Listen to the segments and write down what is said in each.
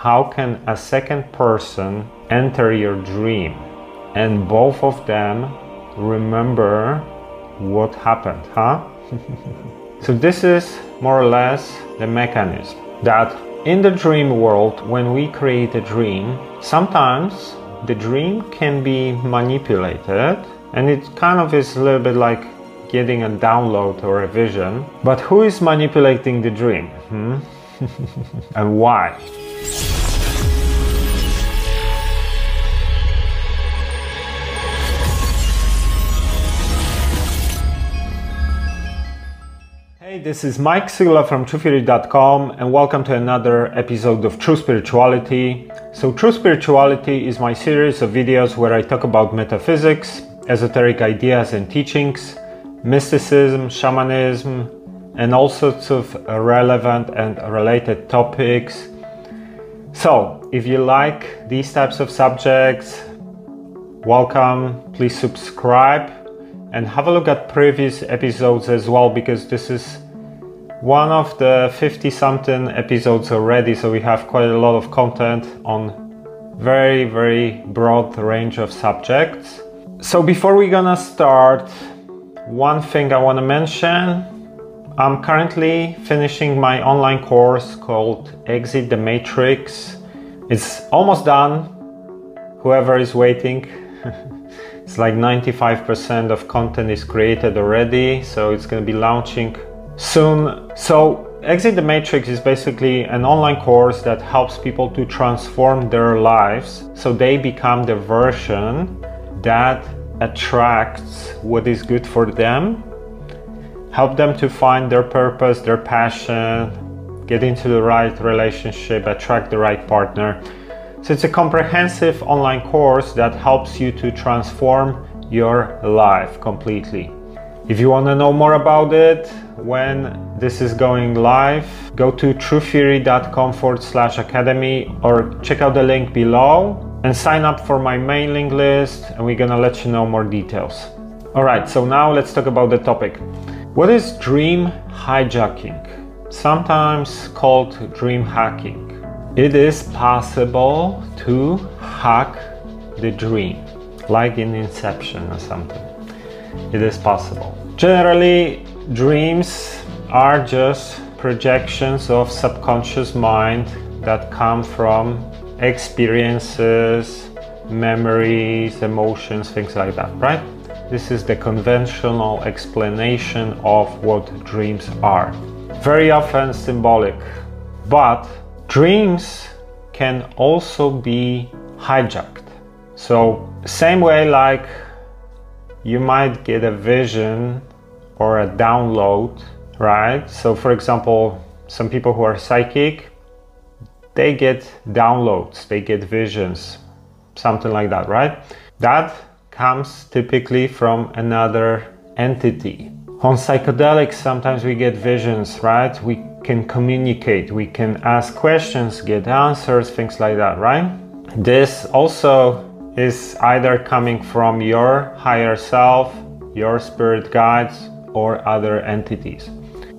how can a second person enter your dream and both of them remember what happened, huh? so this is more or less the mechanism that in the dream world, when we create a dream, sometimes the dream can be manipulated and it kind of is a little bit like getting a download or a vision. But who is manipulating the dream? Hmm? and why? This is Mike Sygula from TruthTheory.com and welcome to another episode of True Spirituality. So, True Spirituality is my series of videos where I talk about metaphysics, esoteric ideas and teachings, mysticism, shamanism, and all sorts of relevant and related topics. So, if you like these types of subjects, welcome. Please subscribe and have a look at previous episodes as well because this is one of the 50 something episodes already so we have quite a lot of content on very very broad range of subjects. So before we're gonna start one thing i want to mention. I'm currently finishing my online course called exit the matrix. It's almost done. Whoever is waiting It's like 95% of content is created already, so it's to be launching soon. So, Exit the Matrix is basically an online course that helps people to transform their lives so they become the version that attracts what is good for them, help them to find their purpose, their passion, get into the right relationship, attract the right partner so it's a comprehensive online course that helps you to transform your life completely. If you want to know more about it, when this is going live, go to truththeory.com forward slash academy or check out the link below and sign up for my mailing list and we're gonna let you know more details. All right, so now let's talk about the topic. What is dream hijacking? Sometimes called dream hacking. It is possible to hack the dream, like in Inception or something. It is possible. Generally, dreams are just projections of subconscious mind that come from experiences, memories, emotions, things like that, right? This is the conventional explanation of what dreams are. Very often symbolic, but Dreams can also be hijacked. So, same way like you might get a vision or a download, right? So, for example, some people who are psychic, they get downloads, they get visions, something like that, right? That comes typically from another entity. On psychedelics, sometimes we get visions, right? We can communicate, we can ask questions, get answers, things like that, right? This also is either coming from your higher self, your spirit guides, or other entities.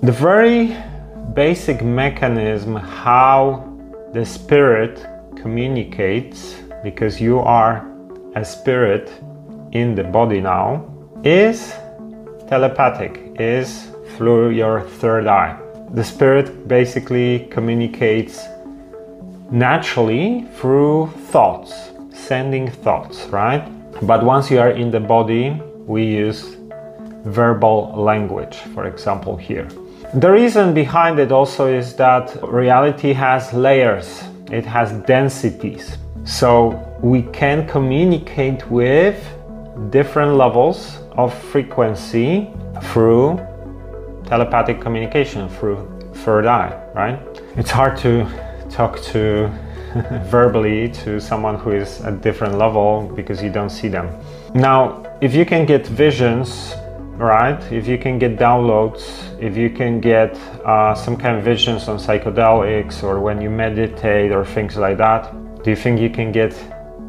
The very basic mechanism how the spirit communicates, because you are a spirit in the body now, is telepathic, is through your third eye the spirit basically communicates naturally through thoughts, sending thoughts, right? But once you are in the body, we use verbal language, for example, here. The reason behind it also is that reality has layers, it has densities. So we can communicate with different levels of frequency through telepathic communication through third eye, right? It's hard to talk to verbally to someone who is at different level because you don't see them. Now, if you can get visions, right? If you can get downloads, if you can get uh, some kind of visions on psychedelics or when you meditate or things like that, do you think you can get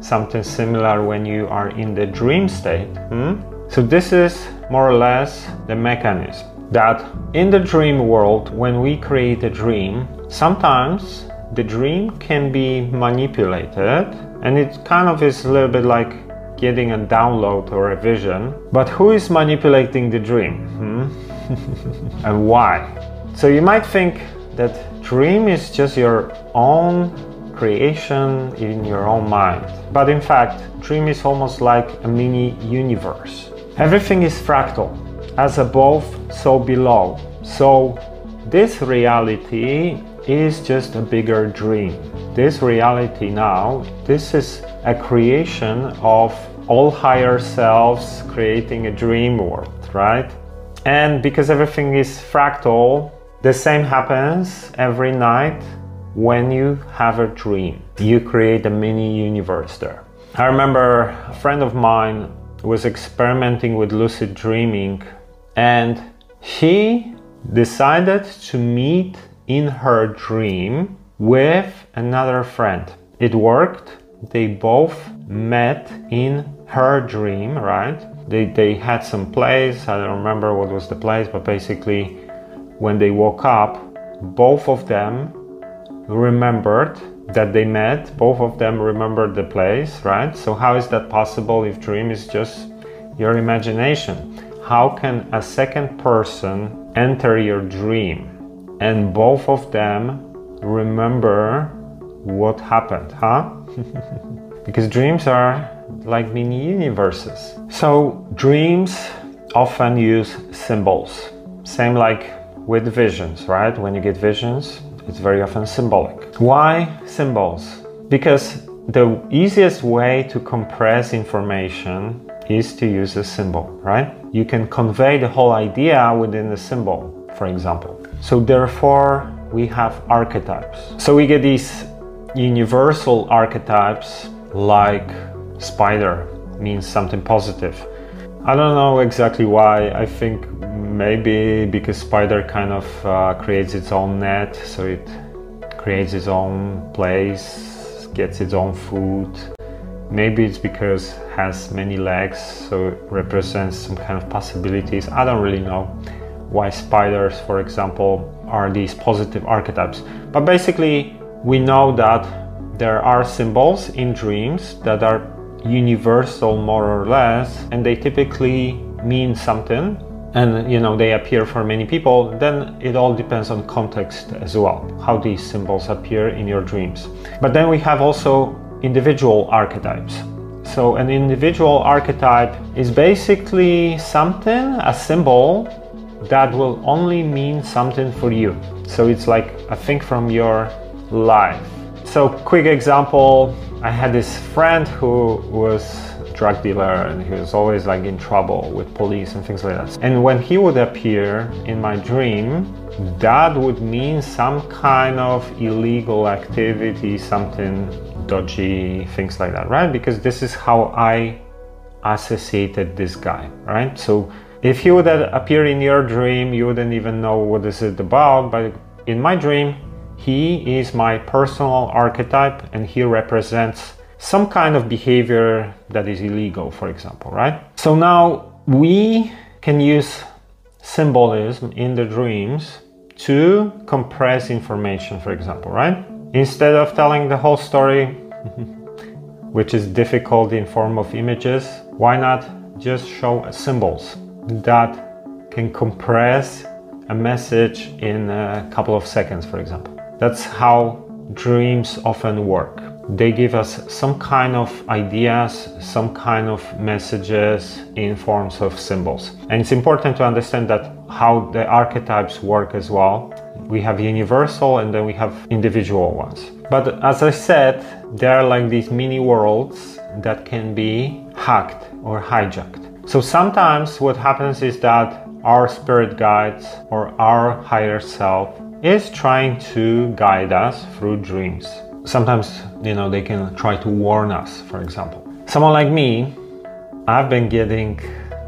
something similar when you are in the dream state? Hmm? So this is more or less the mechanism that in the dream world, when we create a dream, sometimes the dream can be manipulated and it kind of is a little bit like getting a download or a vision. But who is manipulating the dream? Hmm? and why? So you might think that dream is just your own creation in your own mind. But in fact, dream is almost like a mini universe. Everything is fractal, as above, so below. So this reality is just a bigger dream. This reality now, this is a creation of all higher selves creating a dream world, right? And because everything is fractal, the same happens every night when you have a dream. You create a mini universe there. I remember a friend of mine was experimenting with lucid dreaming and he decided to meet in her dream with another friend. It worked. They both met in her dream, right? They, they had some place. I don't remember what was the place, but basically, when they woke up, both of them remembered that they met. Both of them remembered the place, right? So, how is that possible if dream is just your imagination? How can a second person enter your dream and both of them remember what happened, huh? because dreams are like mini universes. So, dreams often use symbols. Same like with visions, right? When you get visions, it's very often symbolic. Why symbols? Because the easiest way to compress information is to use a symbol, right? You can convey the whole idea within the symbol, for example. So, therefore, we have archetypes. So, we get these universal archetypes like spider means something positive. I don't know exactly why. I think maybe because spider kind of uh, creates its own net, so it creates its own place, gets its own food. Maybe it's because has many legs, so it represents some kind of possibilities. I don't really know why spiders, for example, are these positive archetypes. But basically, we know that there are symbols in dreams that are universal more or less and they typically mean something and you know they appear for many people then it all depends on context as well how these symbols appear in your dreams but then we have also individual archetypes. So an individual archetype is basically something a symbol that will only mean something for you. So it's like a thing from your life. So quick example I had this friend who was drug dealer and he was always like in trouble with police and things like that. And when he would appear in my dream, that would mean some kind of illegal activity, something dodgy, things like that, right? Because this is how I associated this guy, right? So if he would appear in your dream, you wouldn't even know what is it about, but in my dream, he is my personal archetype and he represents some kind of behavior that is illegal, for example, right? So now we can use symbolism in the dreams to compress information, for example, right? Instead of telling the whole story, which is difficult in form of images, why not just show symbols that can compress a message in a couple of seconds, for example? That's how dreams often work. They give us some kind of ideas, some kind of messages in forms of symbols. And it's important to understand that how the archetypes work as well. We have universal and then we have individual ones. But as I said, they are like these mini worlds that can be hacked or hijacked. So sometimes what happens is that our spirit guides or our higher self is trying to guide us through dreams. Sometimes, you know, they can try to warn us, for example. Someone like me, I've been getting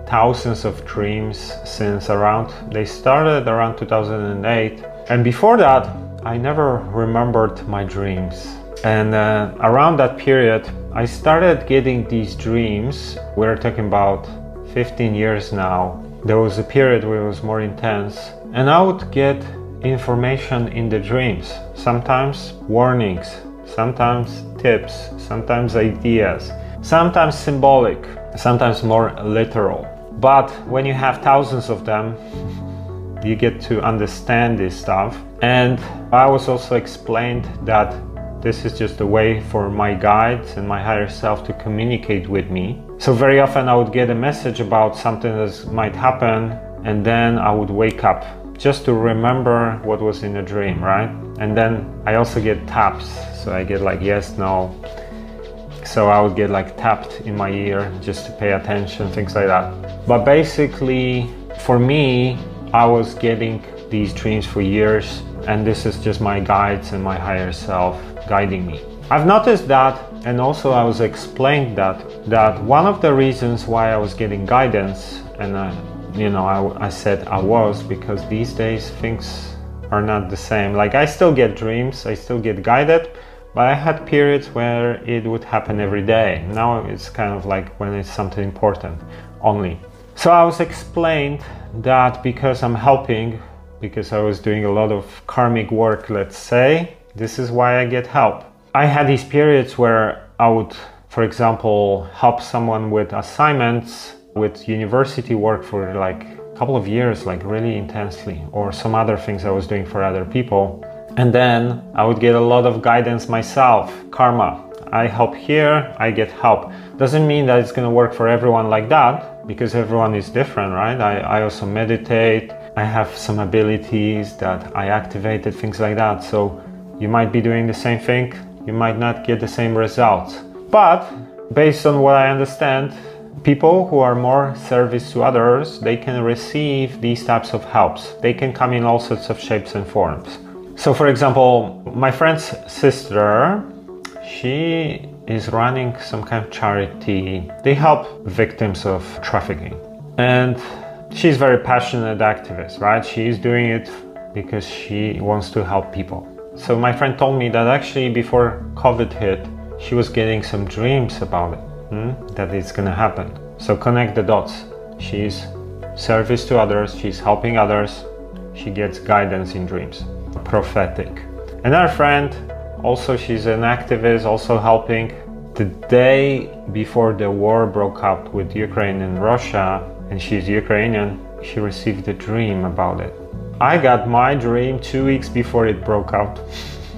thousands of dreams since around, they started around 2008. And before that, I never remembered my dreams. And uh, around that period, I started getting these dreams. We're talking about 15 years now. There was a period where it was more intense. And I would get information in the dreams, sometimes warnings, sometimes tips, sometimes ideas, sometimes symbolic, sometimes more literal. But when you have thousands of them, you get to understand this stuff. And I was also explained that this is just a way for my guides and my higher self to communicate with me. So very often I would get a message about something that might happen and then I would wake up just to remember what was in the dream, right? And then I also get taps. So I get like yes, no. So I would get like tapped in my ear just to pay attention, things like that. But basically, for me, I was getting these dreams for years, and this is just my guides and my higher self guiding me. I've noticed that, and also I was explained that that one of the reasons why I was getting guidance, and I, you know, I, I said I was because these days things are not the same. Like I still get dreams, I still get guided, but I had periods where it would happen every day. Now it's kind of like when it's something important only. So I was explained that because I'm helping, because I was doing a lot of karmic work, let's say, this is why I get help. I had these periods where I would, for example, help someone with assignments, with university work for like a couple of years, like really intensely, or some other things I was doing for other people. And then I would get a lot of guidance myself, karma. I help here, I get help. Doesn't mean that it's to work for everyone like that because everyone is different, right? I, I also meditate, I have some abilities that I activated, things like that. So you might be doing the same thing, you might not get the same results. But based on what I understand, people who are more service to others, they can receive these types of helps. They can come in all sorts of shapes and forms. So for example, my friend's sister, she is running some kind of charity. They help victims of trafficking. And she's very passionate activist, right? She's doing it because she wants to help people. So my friend told me that actually before COVID hit, she was getting some dreams about it, hmm? that it's gonna happen. So connect the dots. She's service to others, she's helping others, she gets guidance in dreams. Prophetic. Another friend also, she's an activist, also helping. The day before the war broke out with Ukraine and Russia, and she's Ukrainian, she received a dream about it. I got my dream two weeks before it broke out.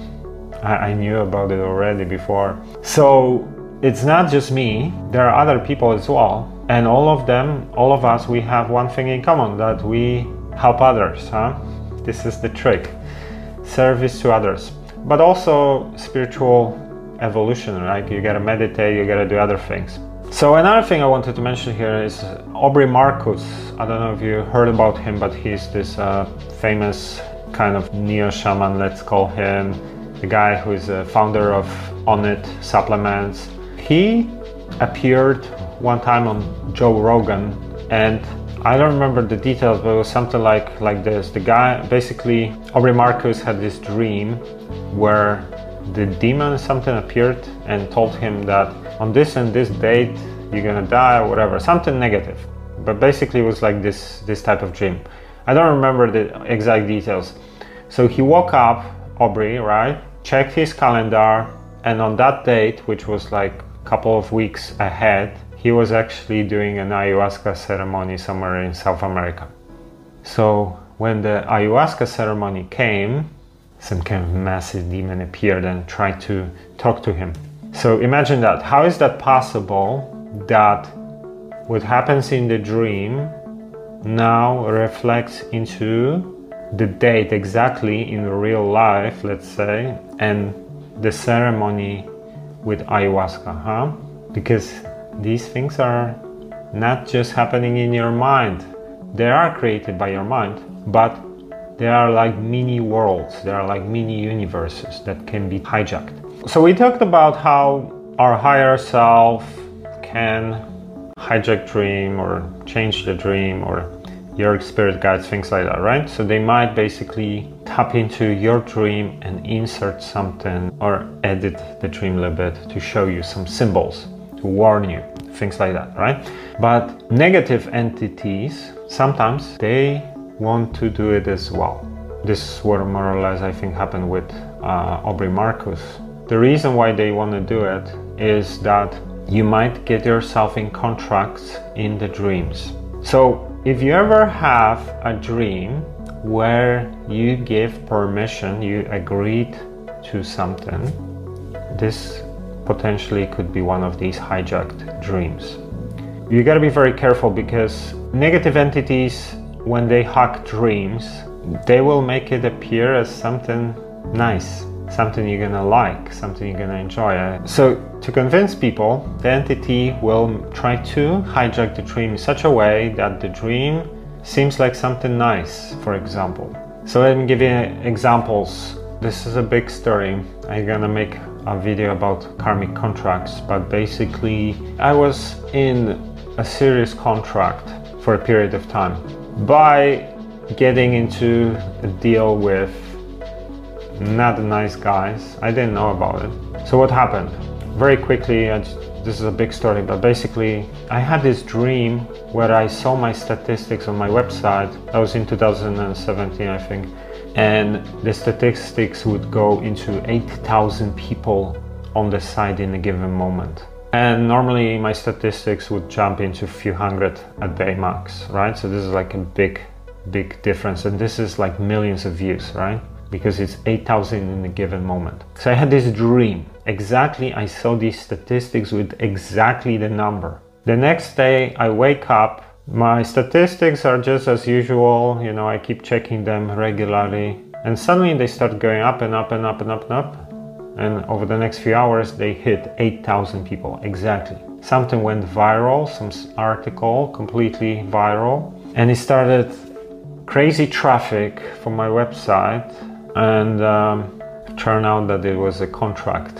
I knew about it already before. So it's not just me, there are other people as well. And all of them, all of us, we have one thing in common that we help others, huh? This is the trick service to others but also spiritual evolution, right? You gotta meditate, you gotta do other things. So another thing I wanted to mention here is Aubrey Marcus. I don't know if you heard about him, but he's this uh, famous kind of neo shaman, let's call him, the guy who is a founder of Onnit supplements. He appeared one time on Joe Rogan, and I don't remember the details, but it was something like like this. The guy basically Aubrey Marcus had this dream where the demon something appeared and told him that on this and this date you're gonna die or whatever, something negative. But basically it was like this this type of dream. I don't remember the exact details. So he woke up, Aubrey, right? Checked his calendar and on that date, which was like couple of weeks ahead, he was actually doing an ayahuasca ceremony somewhere in South America. So when the ayahuasca ceremony came, some kind of massive demon appeared and tried to talk to him. So imagine that. How is that possible that what happens in the dream now reflects into the date exactly in real life, let's say, and the ceremony with ayahuasca, huh? Because these things are not just happening in your mind, they are created by your mind, but they are like mini worlds, they are like mini universes that can be hijacked. So, we talked about how our higher self can hijack dream or change the dream or your spirit guides, things like that, right? So they might basically tap into your dream and insert something or edit the dream a little bit to show you some symbols, to warn you, things like that, right? But negative entities, sometimes they want to do it as well. This is what more or less I think happened with uh, Aubrey Marcus. The reason why they want to do it is that you might get yourself in contracts in the dreams. So if you ever have a dream where you give permission, you agreed to something, this potentially could be one of these hijacked dreams. You gotta be very careful because negative entities, when they hack dreams, they will make it appear as something nice, something you're gonna like, something you're gonna enjoy. Uh, so, to convince people, the entity will try to hijack the dream in such a way that the dream seems like something nice, for example. So, let me give you examples. This is a big story. I'm gonna make a video about karmic contracts, but basically, I was in a serious contract for a period of time by getting into a deal with not nice guys. I didn't know about it. So what happened? Very quickly, just, this is a big story, but basically I had this dream where I saw my statistics on my website. That was in 2017, I think. And the statistics would go into 8,000 people on the site in a given moment. And normally my statistics would jump into a few hundred a day max, right? So this is like a big, big difference. And this is like millions of views, right? Because it's 8,000 in a given moment. So I had this dream. Exactly, I saw these statistics with exactly the number. The next day I wake up, my statistics are just as usual, you know, I keep checking them regularly. And suddenly they start going up and up and up and up and up and over the next few hours they hit 8,000 people exactly. Something went viral, some article completely viral, and it started crazy traffic for my website, and um, turned out that it was a contract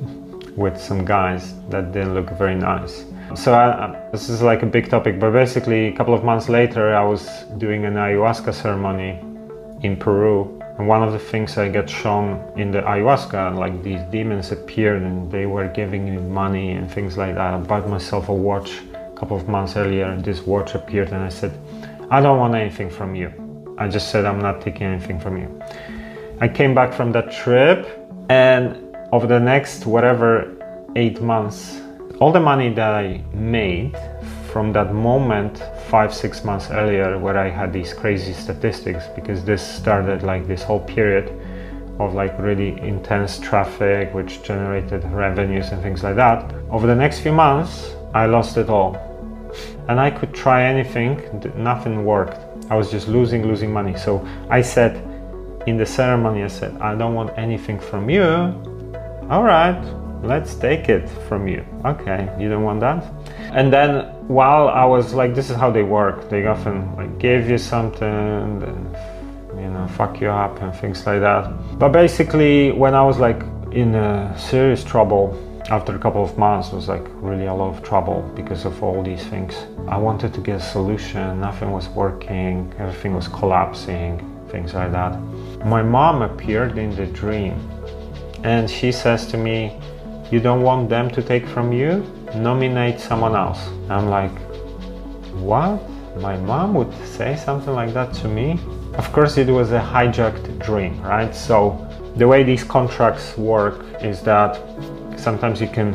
with some guys that didn't look very nice. So I, this is like a big topic, but basically a couple of months later I was doing an ayahuasca ceremony in Peru and one of the things I got shown in the ayahuasca, like these demons appeared and they were giving me money and things like that. I bought myself a watch a couple of months earlier and this watch appeared and I said, I don't want anything from you. I just said, I'm not taking anything from you. I came back from that trip and over the next whatever eight months, all the money that I made from that moment five six months earlier where i had these crazy statistics because this started like this whole period of like really intense traffic which generated revenues and things like that. Over the next few months i lost it all. And i could try anything nothing worked. I was just losing losing money. So i said in the ceremony i said i don't want anything from you all right let's take it from you okay you don't want that and then while I was like, this is how they work. They often like give you something and you know fuck you up and things like that. But basically, when I was like in serious trouble after a couple of months, was like really a lot of trouble because of all these things. I wanted to get a solution. Nothing was working. Everything was collapsing. Things like that. My mom appeared in the dream, and she says to me, "You don't want them to take from you." nominate someone else. I'm like, what? My mom would say something like that to me? Of course, it was a hijacked dream, right? So, the way these contracts work is that sometimes you can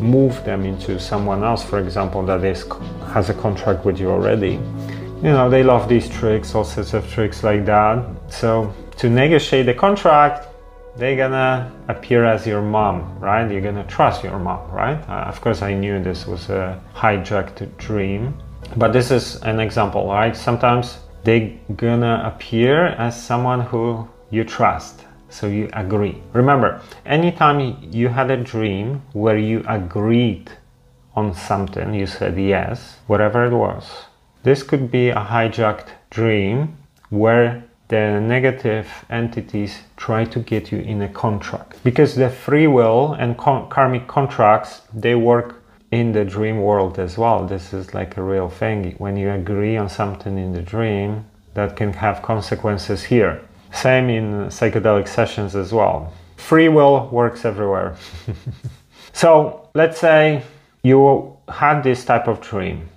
move them into someone else, for example, that is, has a contract with you already. You know, they love these tricks, all sorts of tricks like that. So, to negotiate the contract, they're gonna appear as your mom, right? You're gonna trust your mom, right? Uh, of course, I knew this was a hijacked dream, but this is an example, right? Sometimes they're gonna appear as someone who you trust, so you agree. Remember, anytime you had a dream where you agreed on something, you said yes, whatever it was, this could be a hijacked dream where the negative entities try to get you in a contract. Because the free will and con- karmic contracts they work in the dream world as well. This is like a real thing. When you agree on something in the dream that can have consequences here. Same in psychedelic sessions as well. Free will works everywhere. So let's say you had this type of dream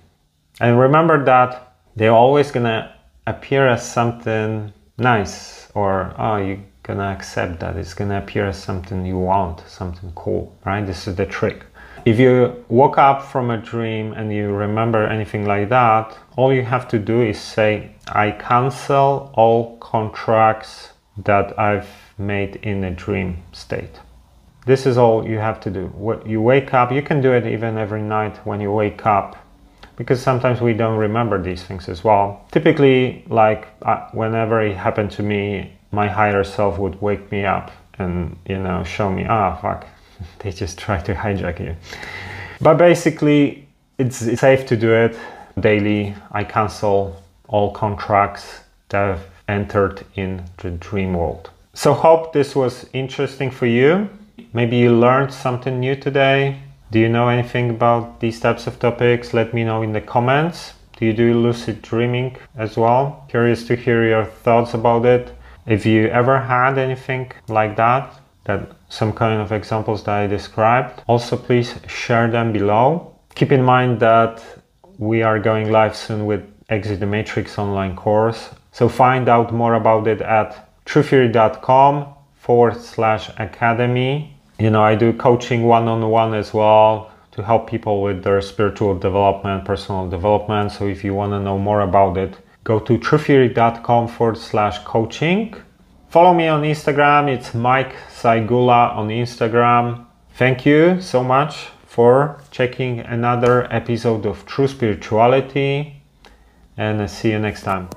and remember that they're always to appear as something nice or oh you're gonna accept that. It's gonna appear as something you want something cool right? This is the trick. If you woke up from a dream and you remember anything like that all you have to do is say i cancel all contracts that i've made in a dream state. This is all you have to do. You wake up you can do it even every night when you wake up because sometimes we don't remember these things as well. Typically, like uh, whenever it happened to me, my higher self would wake me up and you know show me, ah, fuck, they just try to hijack you. But basically, it's, it's safe to do it daily. I cancel all contracts that have entered in the dream world. So hope this was interesting for you. Maybe you learned something new today. Do you know anything about these types of topics? Let me know in the comments. Do you do lucid dreaming as well? Curious to hear your thoughts about it. If you ever had anything like that, that some kind of examples that I described, also please share them below. Keep in mind that we are going live soon with Exit the Matrix online course. So find out more about it at truththeory.com forward slash academy you know, I do coaching one on one as well to help people with their spiritual development, personal development. So if you want to know more about it, go to truththeory.com forward slash coaching. Follow me on Instagram. It's Mike Sygula on Instagram. Thank you so much for checking another episode of True Spirituality and see you next time.